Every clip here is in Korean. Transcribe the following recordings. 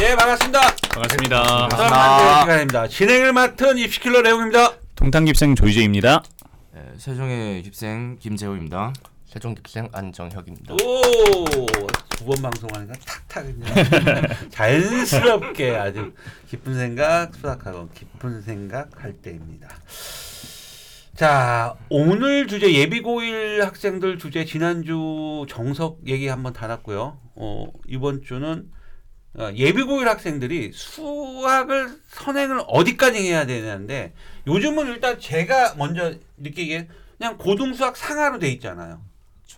예 반갑습니다. 반갑습니다. 반갑습니다. 시간입니다. 진행을 맡은 입시킬러 레옹입니다. 동탄깁생 조이재입니다. 네, 세종의 깁생 김재호입니다. 세종 깁생 안정혁입니다. 오 두 번 방송하니까 탁탁 그냥 자연스럽게 아주 깊은 생각 수락하고 깊은 생각 할 때입니다. 자 오늘 주제 예비고일 학생들 주제 지난주 정석 얘기 한번 다뤘고요. 어, 이번 주는 어, 예비고일 학생들이 수학을 선행을 어디까지 해야 되는데 요즘은 일단 제가 먼저 느끼기에 그냥 고등수학 상하로 돼 있잖아요.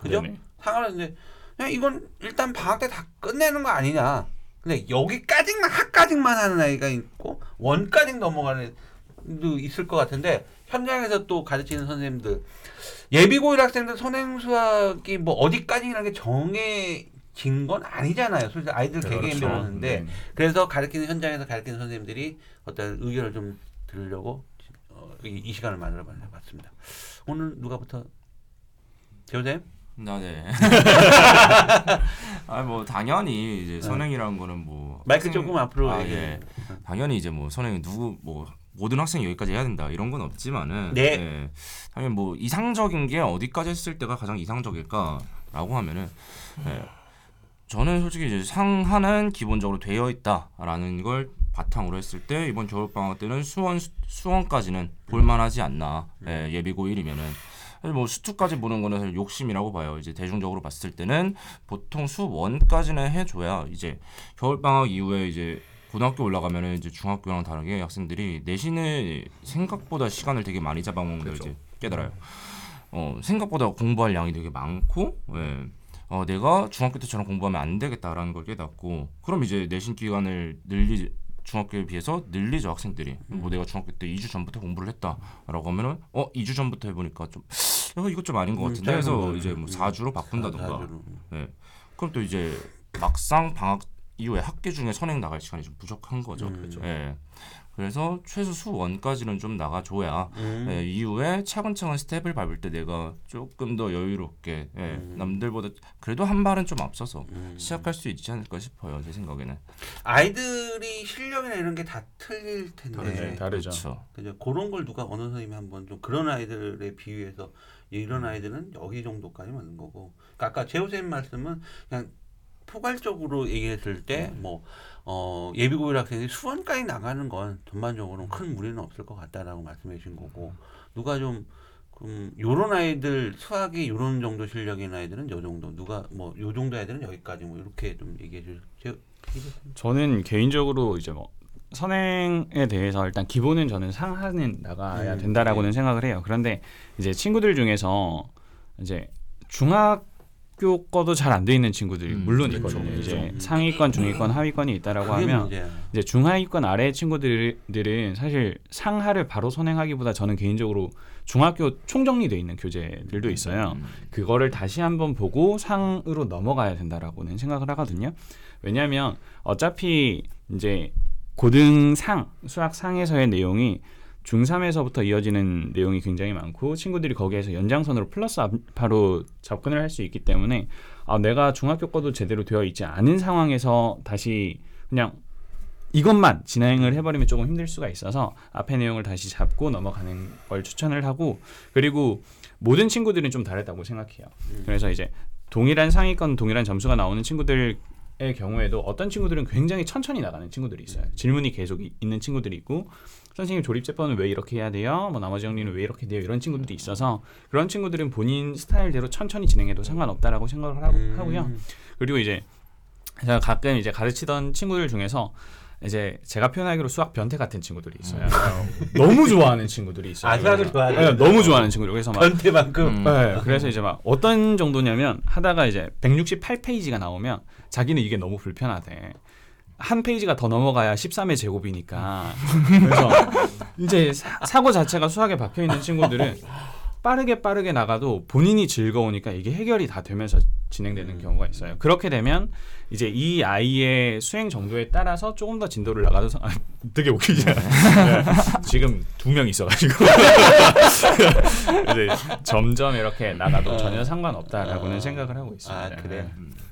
그죠? 네네. 상하로 이제 그냥 이건 일단 방학 때 다 끝내는 거 아니냐. 근데 여기까지만 학까지만 하는 아이가 있고 원까지 넘어가는 도 있을 것 같은데 현장에서 또 가르치는 선생님들 예비고일 학생들 선행 수학이 뭐 어디까지라는 게 정해 진건 아니잖아요. 솔직히 아이들 개개인 그렇죠. 배우는데 네. 그래서 가르치는 현장에서 가르치는 선생님들이 어떤 의견을 좀 들으려고 어, 이, 이 시간을 만들어 봤습니다. 오늘 누가부터 재호쌤? 아, 네. 아, 뭐 당연히 이제 선행이라는 거는 뭐 마이크 학생- 조금 앞으로 아. 예. 당연히 이제 뭐 선행 누구 뭐 모든 학생이 여기까지 해야 된다 이런 건 없지만은 네. 예. 당연히 뭐 이상적인 게 어디까지 했을 때가 가장 이상적일까라고 하면은 예. 저는 솔직히 이제 상하는 기본적으로 되어 있다라는 걸 바탕으로 했을 때 이번 겨울 방학 때는 수원 수원까지는 볼만하지 않나 예, 예비고 1이면은 사실 뭐 수투까지 보는 거는 사실 욕심이라고 봐요. 이제 대중적으로 봤을 때는 보통 수원까지는 해줘야 이제 겨울 방학 이후에 이제 고등학교 올라가면은 이제 중학교랑 다르게 학생들이 내신을 생각보다 시간을 되게 많이 잡아먹는 걸 이제 깨달아요. 어 생각보다 공부할 양이 되게 많고, 예. 어 내가 중학교 때처럼 공부하면 안 되겠다라는 걸 깨닫고, 그럼 이제 내신 기간을 늘리 중학교에 비해서 늘리죠 학생들이. 뭐 내가 중학교 때 2주 전부터 공부를 했다라고 하면은 어 2주 전부터 해보니까 좀 어, 이것 좀 아닌 것 음, 같은데 해서 거네. 이제 뭐 음. 4주로 바꾼다던가. 사주로. 예. 그럼 또 이제 막상 방학 이후에 학기 중에 선행 나갈 시간이 좀 부족한 거죠. 음. 예. 그래서 최소 수원까지는 좀 나가줘야 음. 예, 이후에 차근차근 스텝을 밟을 때 내가 조금 더 여유롭게 예, 음. 남들보다 그래도 한 발은 좀 앞서서 음. 시작할 수 있지 않을까 싶어요 제 생각에는 아이들이 실력이나 이런 게 다 틀릴 텐데 네, 다르죠. 그렇죠 그죠? 그런 걸 누가 어느 선생님이 한번 좀 그런 아이들에 비유해서 이런 아이들은 여기 정도까지 맞는 거고 그러니까 아까 재호 선생님 말씀은 그냥 포괄적으로 얘기했을 때뭐 어, 예비고일 학생이 수원까지 나가는 건 전반적으로는 큰 무리는 없을 것 같다라고 말씀해 주신 거고 누가 좀 그럼 요런 아이들 수학이 요런 정도 실력인 아이들은 요 정도 누가 뭐 요 정도 아이들은 여기까지 뭐 이렇게 좀 얘기해 주세요. 저는 개인적으로 이제 뭐 선행에 대해서 일단 기본은 저는 상하는 나가야 음, 된다라고는 생각을 해요. 그런데 이제 친구들 중에서 이제 중학 교 거도 잘 안 돼 있는 친구들이 음, 물론 그렇죠. 이제 그렇죠. 상위권, 중위권, 하위권이 있다라고 하면 문제야. 이제 중하위권 아래 친구들은 사실 상하를 바로 선행하기보다 저는 개인적으로 중학교 총정리돼 있는 교재들도 있어요. 음. 그거를 다시 한번 보고 상으로 넘어가야 된다라고는 생각을 하거든요. 왜냐하면 어차피 이제 고등상 수학 상에서의 내용이 중3에서부터 이어지는 내용이 굉장히 많고 친구들이 거기에서 연장선으로 플러스 알파로 접근을 할 수 있기 때문에 아, 내가 중학교 거도 제대로 되어 있지 않은 상황에서 다시 그냥 이것만 진행을 해버리면 조금 힘들 수가 있어서 앞에 내용을 다시 잡고 넘어가는 걸 추천을 하고 그리고 모든 친구들은 좀 다르다고 생각해요. 그래서 이제 동일한 상위권 동일한 점수가 나오는 친구들 의 경우에도 어떤 친구들은 굉장히 천천히 나가는 친구들이 있어요. 질문이 계속 이- 있는 친구들이 있고 선생님 조립 제법은 왜 이렇게 해야 돼요? 뭐 나머지 정리는 왜 이렇게 돼요? 이런 친구들이 있어서 그런 친구들은 본인 스타일대로 천천히 진행해도 상관없다라고 생각을 하고, 음. 하고요. 그리고 이제 제가 가끔 이제 가르치던 친구들 중에서 이제 제가 표현하기로 수학 변태 같은 친구들이 있어요. 너무 좋아하는 친구들이 있어요. 아, 수학을 좋아하는 네, 너무 좋아하는 친구들. 그래서 막 변태만큼 음. 네, 그래서 이제 막 어떤 정도냐면 하다가 이제 168페이지가 나오면 자기는 이게 너무 불편하대. 한 페이지가 더 넘어가야 13의 제곱이니까. 그래서 이제 사, 사고 자체가 수학에 박혀 있는 친구들은 빠르게 빠르게 나가도 본인이 즐거우니까 이게 해결이 다 되면서 진행되는 경우가 있어요. 그렇게 되면 이제 이 아이의 수행 정도에 따라서 조금 더 진도를 나가도 상- 아, 되게 웃기지 않아요? 네, 지금 두 명 있어가지고 이제 점점 이렇게 나가도 전혀 상관없다라고는 어. 생각을 하고 있습니다. 아, 그래요? 네.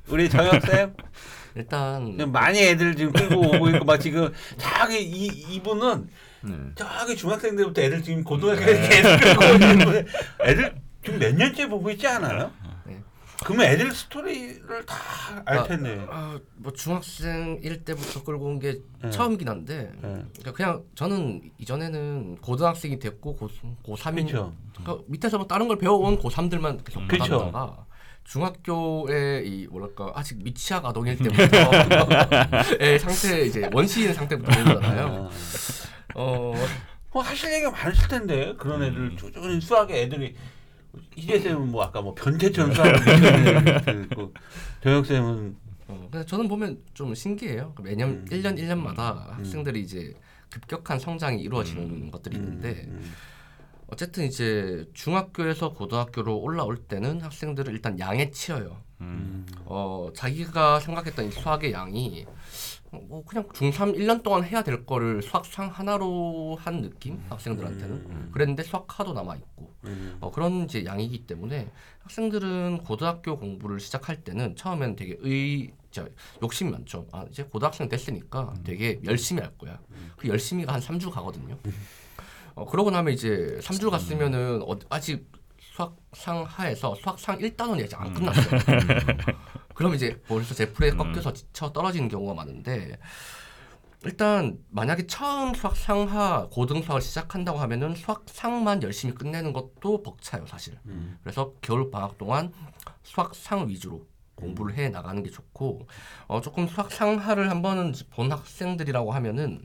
우리 정혁 쌤 일단 많이 애들 지금 끌고 오고 있고 막 지금 저기 이 이분은 네. 저기 중학생 때부터 애들 지금 고등학교에 계속 끌고 오는데 애들 지금 몇 년째 보고 있지 않아요? 네. 그러면 애들 스토리를 다알 아, 텐데. 아, 뭐 중학생일 때부터 끌고 온게 네. 처음이긴 한데 네. 그러니까 그냥 저는 이전에는 고등학생이 됐고 고, 고3인 그렇죠. 그러니까 밑에서 뭐 다른 걸 배워온 고3들만 계속 그쵸. 받았다가 중학교에 이 뭐랄까 아직 미취학 아동일 때부터 의 상태 이제 원시인 상태부터 배우잖아요. 어 뭐 하실 얘기가 많으실 텐데 그런 애들 꾸준히 수학에 애들이 희재 쌤은 뭐 아까 뭐 변태처럼 수학을 미쳤고 도혁 쌤은? 어, 근데 저는 보면 좀 신기해요. 매년 음. 1년 1년마다 학생들이 이제 급격한 성장이 이루어지는 것들이 있는데 음, 어쨌든 이제 중학교에서 고등학교로 올라올 때는 학생들은 일단 양에 치여요. 음, 어 자기가 생각했던 이 수학의 양이 뭐 그냥 중3 1년 동안 해야 될 거를 수학상 하나로 한 느낌? 학생들한테는? 음. 그랬는데 수학카도 남아 있고. 음, 어, 그런 이제 양이기 때문에 학생들은 고등학교 공부를 시작할 때는 처음엔 되게 의 저, 욕심이 많죠. 아 이제 고등학생 됐으니까 되게 열심히 할 거야. 그 열심히가 한 3주 가거든요. 어, 그러고 나면 이제 3주 갔으면은 어, 아직 수학상 하에서 수학상 1단원이 아직 안 끝났어요. 그럼 이제 벌써 제풀에 꺾여서 지쳐 떨어지는 경우가 많은데 일단 만약에 처음 수학 상하 고등 수학을 시작한다고 하면은 수학 상만 열심히 끝내는 것도 벅차요 사실. 음. 그래서 겨울 방학 동안 수학 상 위주로 공부를 해 나가는 게 좋고 어 조금 수학 상하를 한번은 본 학생들이라고 하면은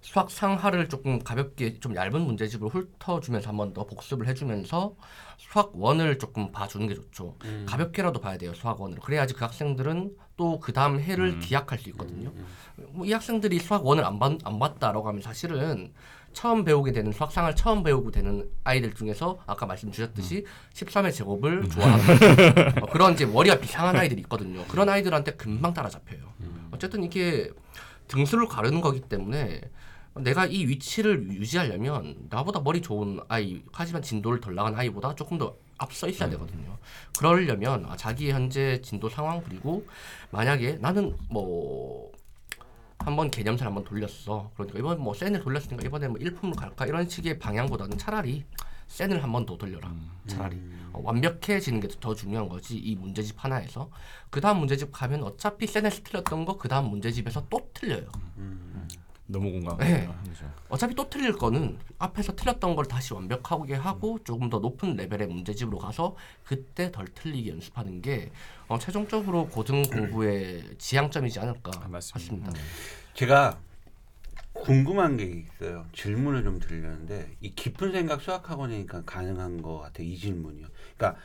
수학 상하를 조금 가볍게 좀 얇은 문제집을 훑어주면서 한 번 더 복습을 해주면서 수학 원을 조금 봐주는 게 좋죠. 음. 가볍게라도 봐야 돼요 수학 원을. 그래야지 그 학생들은 또 그 다음 해를 기약할 수 있거든요. 뭐이 학생들이 수학 원을 안, 봤, 안 봤다라고 하면 사실은 처음 배우게 되는 수학 상을 처음 배우고 되는 아이들 중에서 아까 말씀 주셨듯이 13의 제곱을 좋아하는 어, 그런 이제 머리가 비상한 아이들이 있거든요. 그런 아이들한테 금방 따라잡혀요. 어쨌든 이게 등수를 가르는 거기 때문에 내가 이 위치를 유지하려면 나보다 머리 좋은 아이 하지만 진도를 덜 나간 아이보다 조금 더 앞서 있어야 되거든요. 그러려면 아, 자기 현재 진도 상황 그리고 만약에 나는 뭐 한번 개념살 한번 돌렸어. 그러니까 이번 뭐 센을 돌렸으니까 이번에 뭐 일품으로 갈까 이런 식의 방향보다는 차라리 센을 한 번 더 돌려라. 차라리 어, 완벽해지는 게 더 중요한 거지 이 문제집 하나에서 그 다음 문제집 가면 어차피 센에서 틀렸던 거 그 다음 문제집에서 또 틀려요. 너무 공감. 네. 그렇죠. 어차피 또 틀릴 거는 앞에서 틀렸던 걸 다시 완벽하게 하고 조금 더 높은 레벨의 문제집으로 가서 그때 덜 틀리게 연습하는 게 어, 최종적으로 고등 공부의 지향점이지 않을까 아, 맞습니다. 싶습니다. 제가 궁금한 게 있어요. 질문을 좀 드리려는데 이 깊은 생각 수학학원이니까 가능한 것 같아요. 이 질문이요. 그러니까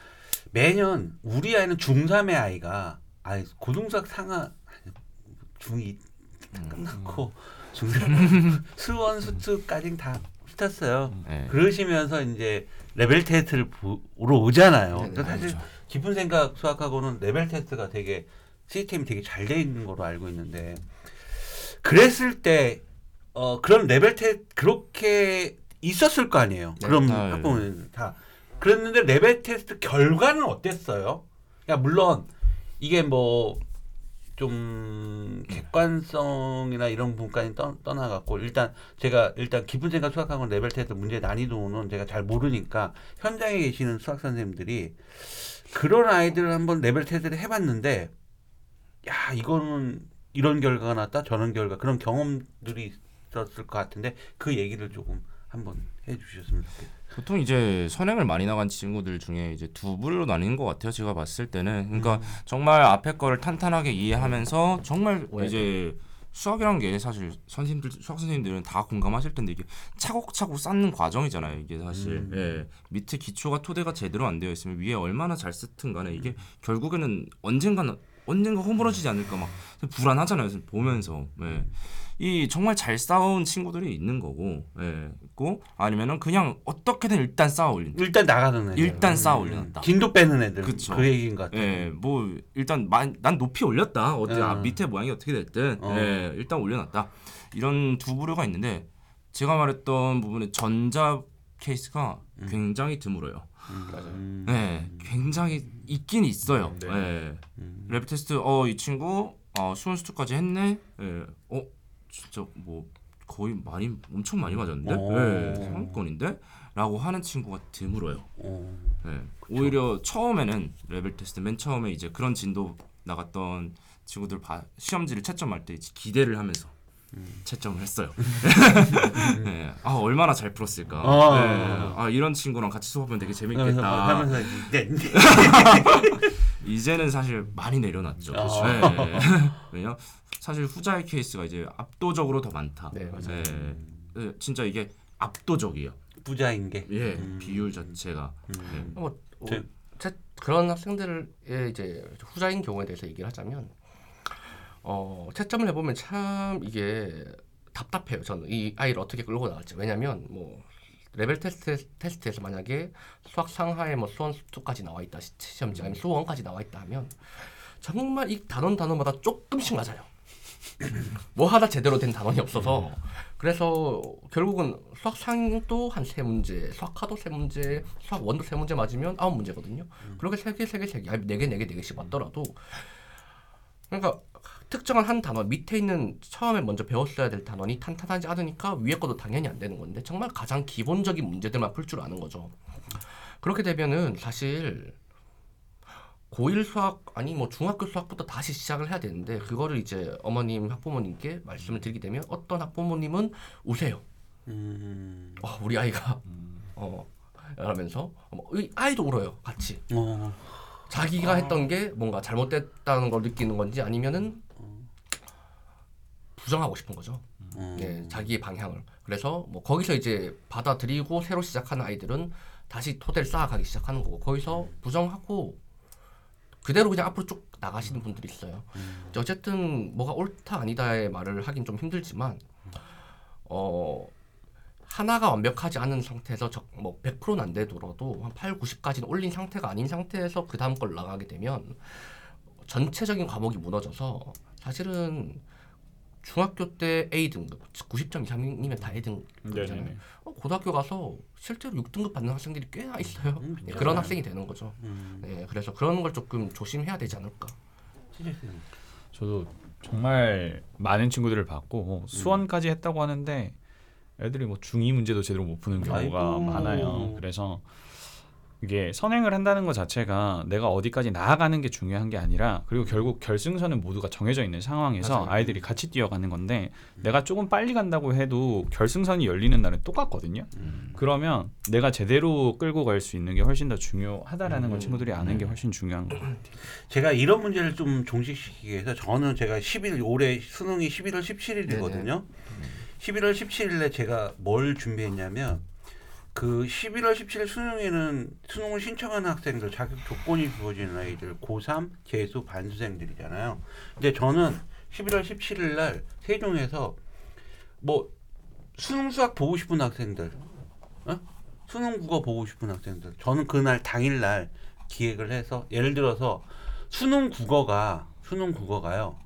매년 우리 아이는 중3의 아이가 아이 고등수학 상하 중2 끝났고 중3 수one 수two까지 다 붙었어요. 네. 그러시면서 이제 레벨 테스트를 보러 오잖아요. 근데 사실 깊은 생각 수학학원은 레벨 테스트가 되게 시스템이 되게 잘 돼 있는 거로 알고 있는데 그랬을 때 어, 그런 레벨 테스트 그렇게 있었을 거 아니에요. 네. 그럼 아, 예. 학부모는 다 그랬는데 레벨 테스트 결과는 어땠어요? 야 물론 이게 뭐 좀 객관성이나 이런 부분까지 떠, 떠나갖고 일단 제가 일단 깊은 생각 수학학원 레벨 테스트 문제 난이도는 제가 잘 모르니까 현장에 계시는 수학 선생님들이 그런 아이들을 한번 레벨 테스트를 해봤는데 야 이거는 이런 결과가 났다 저런 결과 그런 경험들이 있었을 것 같은데 그 얘기를 조금 한번 해주셨으면 좋겠어요. 보통 이제 선행을 많이 나간 친구들 중에 이제 두 부류로 나뉘는 것 같아요. 제가 봤을 때는 그러니까 정말 앞에 거를 탄탄하게 이해하면서 정말 오해돼. 이제 수학이란 게 사실 선생님들 수학 선생님들은 다 공감하실 텐데 이게 차곡차곡 쌓는 과정이잖아요. 이게 사실 예. 밑에 기초가 토대가 제대로 안 되어 있으면 위에 얼마나 잘 쓰든 간에 이게 결국에는 언젠가는 언젠가 허물어지지 않을까 막 불안하잖아요. 보면서 예. 이 정말 잘 싸운 친구들이 있는 거고 예. 있고 아니면은 그냥 어떻게든 일단 쌓아 올린다. 일단 나가는 애들. 일단 쌓아 올려놨다. 진도 빼는 애들. 그쵸. 그 얘기인 것 같아요. 예, 뭐 일단 마, 난 높이 올렸다. 어때 예. 앞 밑에 모양이 어떻게 됐든 어. 예, 일단 올려놨다. 이런 두 부류가 있는데 제가 말했던 부분에 전자 케이스가 굉장히 드물어요. 음. 네, 굉장히 있긴 있어요. 네. 네. 음. 레벨 테스트 어 이 친구 아 수one 수two까지 했네. 예. 어 진짜 뭐 거의 많이 엄청 많이 맞았는데. 오. 예. 상위권인데.라고 하는 친구가 드물어요. 어, 예. 오히려 처음에는 레벨 테스트 맨 처음에 이제 그런 진도 나갔던 친구들 바, 시험지를 채점할 때 기대를 하면서 채점을 했어요. 예. 아 얼마나 잘 풀었을까. 어. 예. 아 이런 친구랑 같이 수업하면 되게 재밌겠다. 하면서 이제 이제는 사실 많이 내려놨죠. 아. 네. 왜냐 사실 후자의 케이스가 이제 압도적으로 더 많다. 네, 맞아요. 네. 네, 진짜 이게 압도적이에요. 부자인 게. 예, 음. 비율 자체가. 네. 뭐 어, 제- 제- 그런 학생들의 이제 후자인 경우에 대해서 얘기를 하자면 어, 채점을 해보면 참 이게 답답해요. 저는 이 아이를 어떻게 끌고 나갈지. 왜냐하면 뭐 레벨 테스트 테스트에서 만약에 수학 상하에 뭐 수one 수two까지 나와 있다 시- 시험지 아니면 수one까지 나와 있다 하면 정말 이 단원 단원마다 조금씩 맞아요. 뭐 하나 제대로 된 단원이 없어서 그래서 결국은 수학 상도 한 세 문제, 수학 하도 세 문제, 수학 one도 세 문제 맞으면 아홉 문제거든요. 그렇게 세 개, 세 개, 세 개, 아니 네 개, 네 개, 네 개씩 맞더라도 그러니까 특정한 한 단원 밑에 있는 처음에 먼저 배웠어야 될 단원이 탄탄하지 않으니까 위에 것도 당연히 안 되는 건데 정말 가장 기본적인 문제들만 풀 줄 아는 거죠. 그렇게 되면은 사실 고1 수학 아니 뭐 중학교 수학부터 다시 시작을 해야 되는데 그거를 이제 어머님 학부모님께 말씀을 드리게 되면 어떤 학부모님은 우세요. 음. 어, 우리 아이가 어 이러면서 어, 이 아이도 울어요 같이 어. 자기가 했던 게 뭔가 잘못됐다는 걸 느끼는 건지 아니면은 부정하고 싶은 거죠. 어. 예, 자기의 방향을. 그래서 뭐 거기서 이제 받아들이고 새로 시작하는 아이들은 다시 토대를 쌓아가기 시작하는 거고 거기서 부정하고 그대로 그냥 앞으로 쭉 나가시는 분들이 있어요. 이제 어쨌든 뭐가 옳다 아니다의 말을 하긴 좀 힘들지만 어 하나가 완벽하지 않은 상태에서 적, 뭐 100%는 안 되더라도 한 8, 90까지는 올린 상태가 아닌 상태에서 그 다음 걸 나가게 되면 전체적인 과목이 무너져서 사실은 중학교 때 A 등급 90점 이상이면 다 A 등급이잖아요. 네네네. 어, 고등학교 가서 실제로 6등급 받는 학생들이 꽤나 있어요. 음, 예, 진짜요? 그런 학생이 되는 거죠. 음. 네, 그래서 그런 걸 조금 조심해야 되지 않을까. 저도 정말 많은 친구들을 봤고 어, 수원까지 했다고 하는데 애들이 뭐 중2 문제도 제대로 못 푸는 경우가 아이고. 많아요. 그래서 이게 선행을 한다는 것 자체가 내가 어디까지 나아가는 게 중요한 게 아니라 그리고 결국 결승선은 모두가 정해져 있는 상황에서 맞아요. 아이들이 같이 뛰어가는 건데 내가 조금 빨리 간다고 해도 결승선이 열리는 날은 똑같거든요. 음. 그러면 내가 제대로 끌고 갈 수 있는 게 훨씬 더 중요하다라는 걸 음. 친구들이 아는 게 훨씬 중요한 것 같아요. 제가 이런 문제를 좀 종식시키기 위해서 저는 제가 10일 올해 수능이 11월 17일이거든요. 11월 17일에 제가 뭘 준비했냐면 그 11월 17일 수능에는 수능을 신청하는 학생들 자격 조건이 주어지는 아이들 고3 재수 반수생들이잖아요. 근데 저는 11월 17일 날 세종에서 뭐 수능 수학 보고 싶은 학생들, 어? 수능 국어 보고 싶은 학생들, 저는 그날 당일 날 기획을 해서 예를 들어서 수능 국어가 수능 국어가요.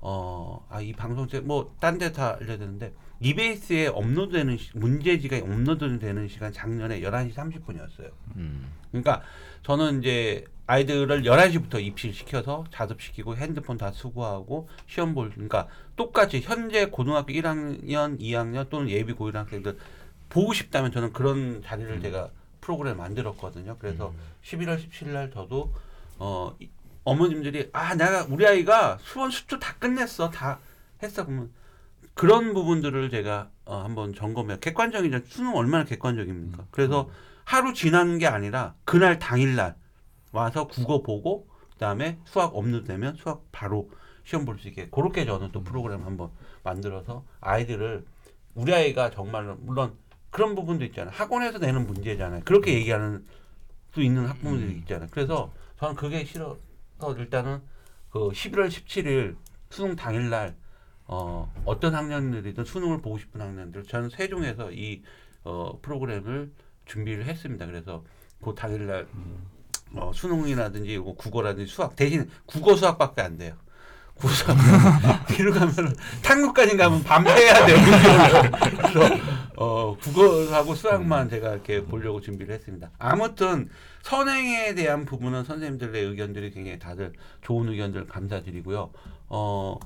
어, 아, 이 방송 때뭐딴 데 다 알려드는데 이베이스에 업로드되는 시- 문제지가 업로드되는 시간 작년에 11시 30분이었어요. 음. 그러니까 저는 이제 아이들을 11시부터 입실시켜서 자습시키고 핸드폰 다 수거하고 시험 볼 그러니까 똑같이 현재 고등학교 1학년, 2학년 또는 예비 고1 학생들 보고 싶다면 저는 그런 자리를 제가 프로그램 만들었거든요. 그래서 11월 17일 날 저도 어 이- 어머님들이 아 내가 우리 아이가 수원 수투 다 끝냈어 다 했어 그러면 그런 부분들을 제가 어, 한번 점검해. 객관적이죠 수능 얼마나 객관적입니까? 그래서 하루 지나는 게 아니라 그날 당일날 와서 국어 보고 그다음에 수학 업로드되면 수학 바로 시험 볼 수 있게 그렇게 저는 또 프로그램 한번 만들어서 아이들을 우리 아이가 정말로 물론 그런 부분도 있잖아요. 학원에서 내는 문제잖아요. 그렇게 얘기하는 수 있는 학부모들이 있잖아요. 그래서 저는 그게 싫어서 일단은 그 11월 17일 수능 당일날 어, 어떤 학년들이든 수능을 보고 싶은 학년들 저는 세종에서 이 어, 프로그램을 준비를 했습니다. 그래서 그 당일날 어, 수능이라든지 뭐 국어라든지 수학 대신 국어 수학밖에 안 돼요. 국어 수학 뒤로 가면 탕국까지 가면 밤새야 돼요. 그래서 어, 국어하고 수학만 제가 이렇게 보려고 준비를 했습니다. 아무튼 선행에 대한 부분은 선생님들의 의견들이 굉장히 다들 좋은 의견들 감사드리고요. 어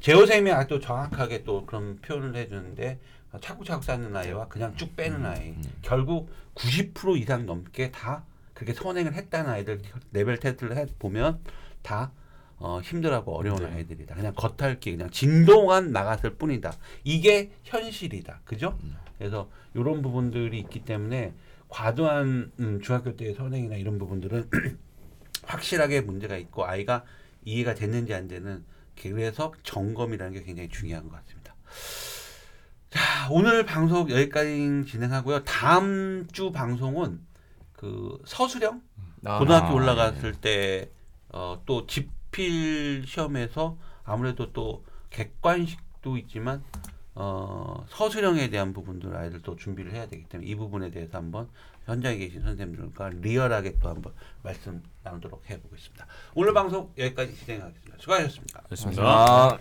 제호쌤이 아주 정확하게 또 그런 표현을 해주는데 어, 차곡차곡 쌓는 아이와 그냥 쭉 빼는 아이 결국 90% 이상 넘게 다 그렇게 선행을 했다는 아이들 레벨 테스트를 해 보면 다 어, 힘들하고 어려운 아이들이다. 그냥 겉핥기 그냥 진도만 나갔을 뿐이다. 이게 현실이다. 그죠? 그래서 이런 부분들이 있기 때문에 과도한 음, 중학교 때의 선행이나 이런 부분들은 확실하게 문제가 있고 아이가 이해가 됐는지 안 되는 그래서 점검이라는 게 굉장히 중요한 것 같습니다. 자 오늘 방송 여기까지 진행하고요. 다음 주 방송은 그 서수령 아, 고등학교 아, 올라갔을 때 어, 또 집필 시험에서 아무래도 또 객관식도 있지만 어, 서술형에 대한 부분들 아이들 또 준비를 해야 되기 때문에 이 부분에 대해서 한번 현장에 계신 선생님들과 리얼하게 또 한번 말씀 나누도록 해보겠습니다. 오늘 방송 여기까지 진행하겠습니다. 수고하셨습니다. 그렇습니다.